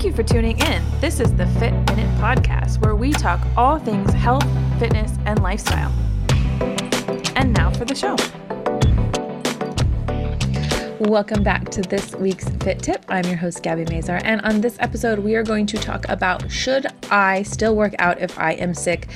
Thank you for tuning in. This is the Fit Minute Podcast, where we talk all things health, fitness, and lifestyle. And now for the show. Welcome back to this week's Fit Tip. I'm your host, Gabby Mazar, and on this episode, we are going to talk about should I still work out if I am sick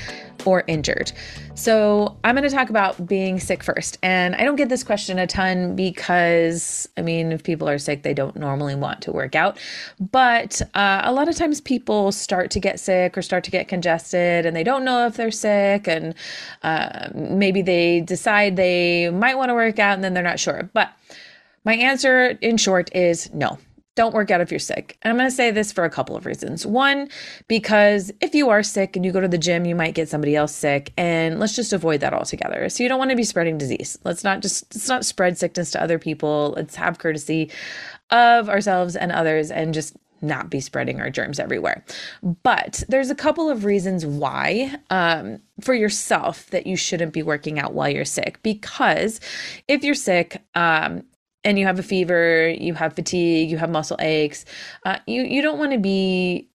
or injured? So, I'm going to talk about being sick first. And I don't get this question a ton because, I mean, if people are sick, they don't normally want to work out. But uh, a lot of times people start to get sick or start to get congested and they don't know if they're sick. And uh, maybe they decide they might want to work out and then they're not sure. But my answer, in short, is no. Don't work out if you're sick. And I'm going to say this for a couple of reasons. One, because if you are sick and you go to the gym, you might get somebody else sick, and let's just avoid that altogether. So you don't want to be spreading disease. Let's not just let's not spread sickness to other people. Let's have courtesy of ourselves and others, and just not be spreading our germs everywhere. But there's a couple of reasons why um, for yourself that you shouldn't be working out while you're sick. Because if you're sick, um, and you have a fever, you have fatigue, you have muscle aches, uh, you you don't want to be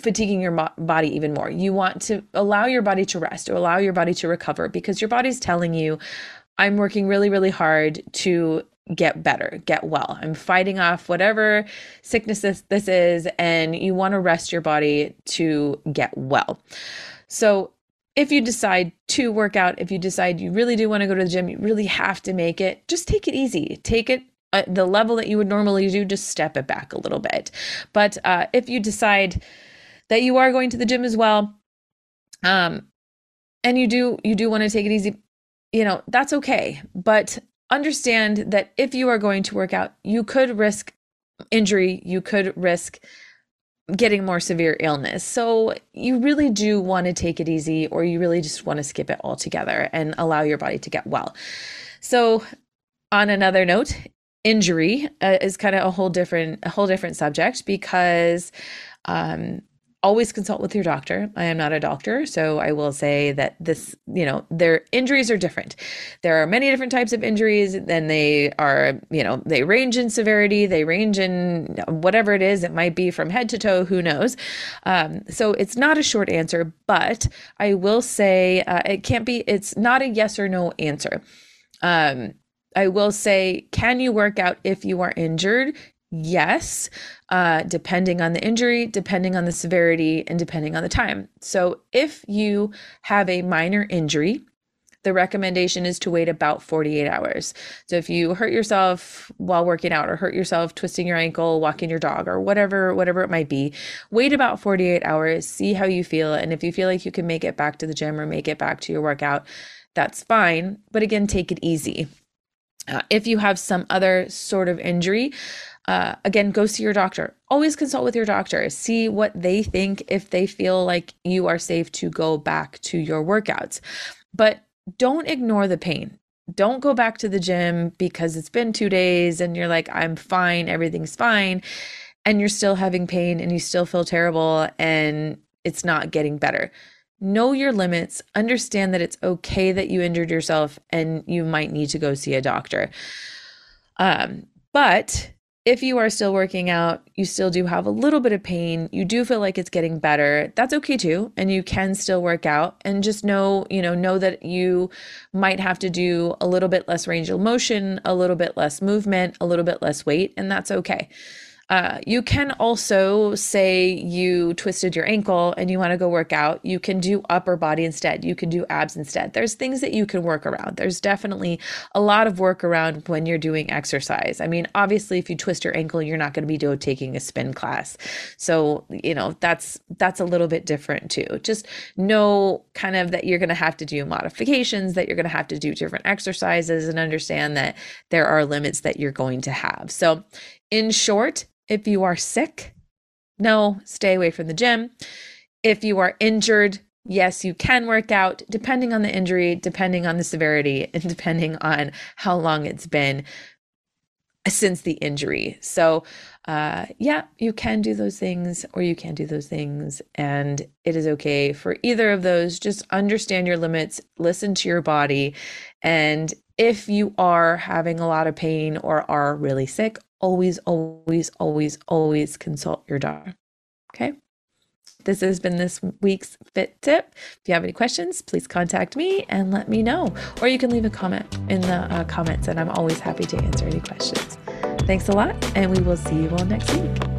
fatiguing your mo- body even more. You want to allow your body to rest or allow your body to recover because your body's telling you, I'm working really, really hard to get better, get well. I'm fighting off whatever sickness this, this is, and you want to rest your body to get well. So if you decide to work out, if you decide you really do want to go to the gym, you really have to make it, just take it easy. Take it at the level that you would normally do, just step it back a little bit. But uh, if you decide that you are going to the gym as well, um, and you do you do want to take it easy, you know that's okay. But understand that if you are going to work out, you could risk injury, you could risk getting more severe illness. So you really do want to take it easy or you really just want to skip it altogether and allow your body to get well. So on another note, injury uh, is kind of a whole different a whole different subject because um always consult with your doctor. I am not a doctor, so I will say that this, you know, their injuries are different. There are many different types of injuries, and they are, you know, they range in severity, they range in whatever it is. It might be from head to toe, who knows? Um, so it's not a short answer, but I will say uh, it can't be, it's not a yes or no answer. Um, I will say, can you work out if you are injured? Yes, uh, depending on the injury, depending on the severity, and depending on the time. So, if you have a minor injury, the recommendation is to wait about 48 hours. So if you hurt yourself while working out or hurt yourself twisting your ankle, walking your dog or whatever whatever it might be, wait about 48 hours, see how you feel and if you feel like you can make it back to the gym or make it back to your workout, that's fine, but again take it easy. Uh, if you have some other sort of injury, uh, again, go see your doctor. Always consult with your doctor. See what they think if they feel like you are safe to go back to your workouts. But don't ignore the pain. Don't go back to the gym because it's been two days and you're like, I'm fine, everything's fine. And you're still having pain and you still feel terrible and it's not getting better. Know your limits, understand that it's okay that you injured yourself and you might need to go see a doctor. Um, but if you are still working out, you still do have a little bit of pain, you do feel like it's getting better, that's okay too. And you can still work out and just know, you know, know that you might have to do a little bit less range of motion, a little bit less movement, a little bit less weight, and that's okay. Uh, you can also say you twisted your ankle and you want to go work out. You can do upper body instead. You can do abs instead. There's things that you can work around. There's definitely a lot of work around when you're doing exercise. I mean, obviously, if you twist your ankle, you're not going to be doing taking a spin class. So you know that's that's a little bit different too. Just know kind of that you're going to have to do modifications, that you're going to have to do different exercises, and understand that there are limits that you're going to have. So, in short, if you are sick, no, stay away from the gym. If you are injured, yes, you can work out depending on the injury, depending on the severity, and depending on how long it's been since the injury. So, uh, yeah, you can do those things or you can't do those things. And it is okay for either of those. Just understand your limits, listen to your body. And if you are having a lot of pain or are really sick, always, always, always, always consult your doctor. Okay. This has been this week's Fit Tip. If you have any questions, please contact me and let me know. Or you can leave a comment in the uh, comments, and I'm always happy to answer any questions. Thanks a lot, and we will see you all next week.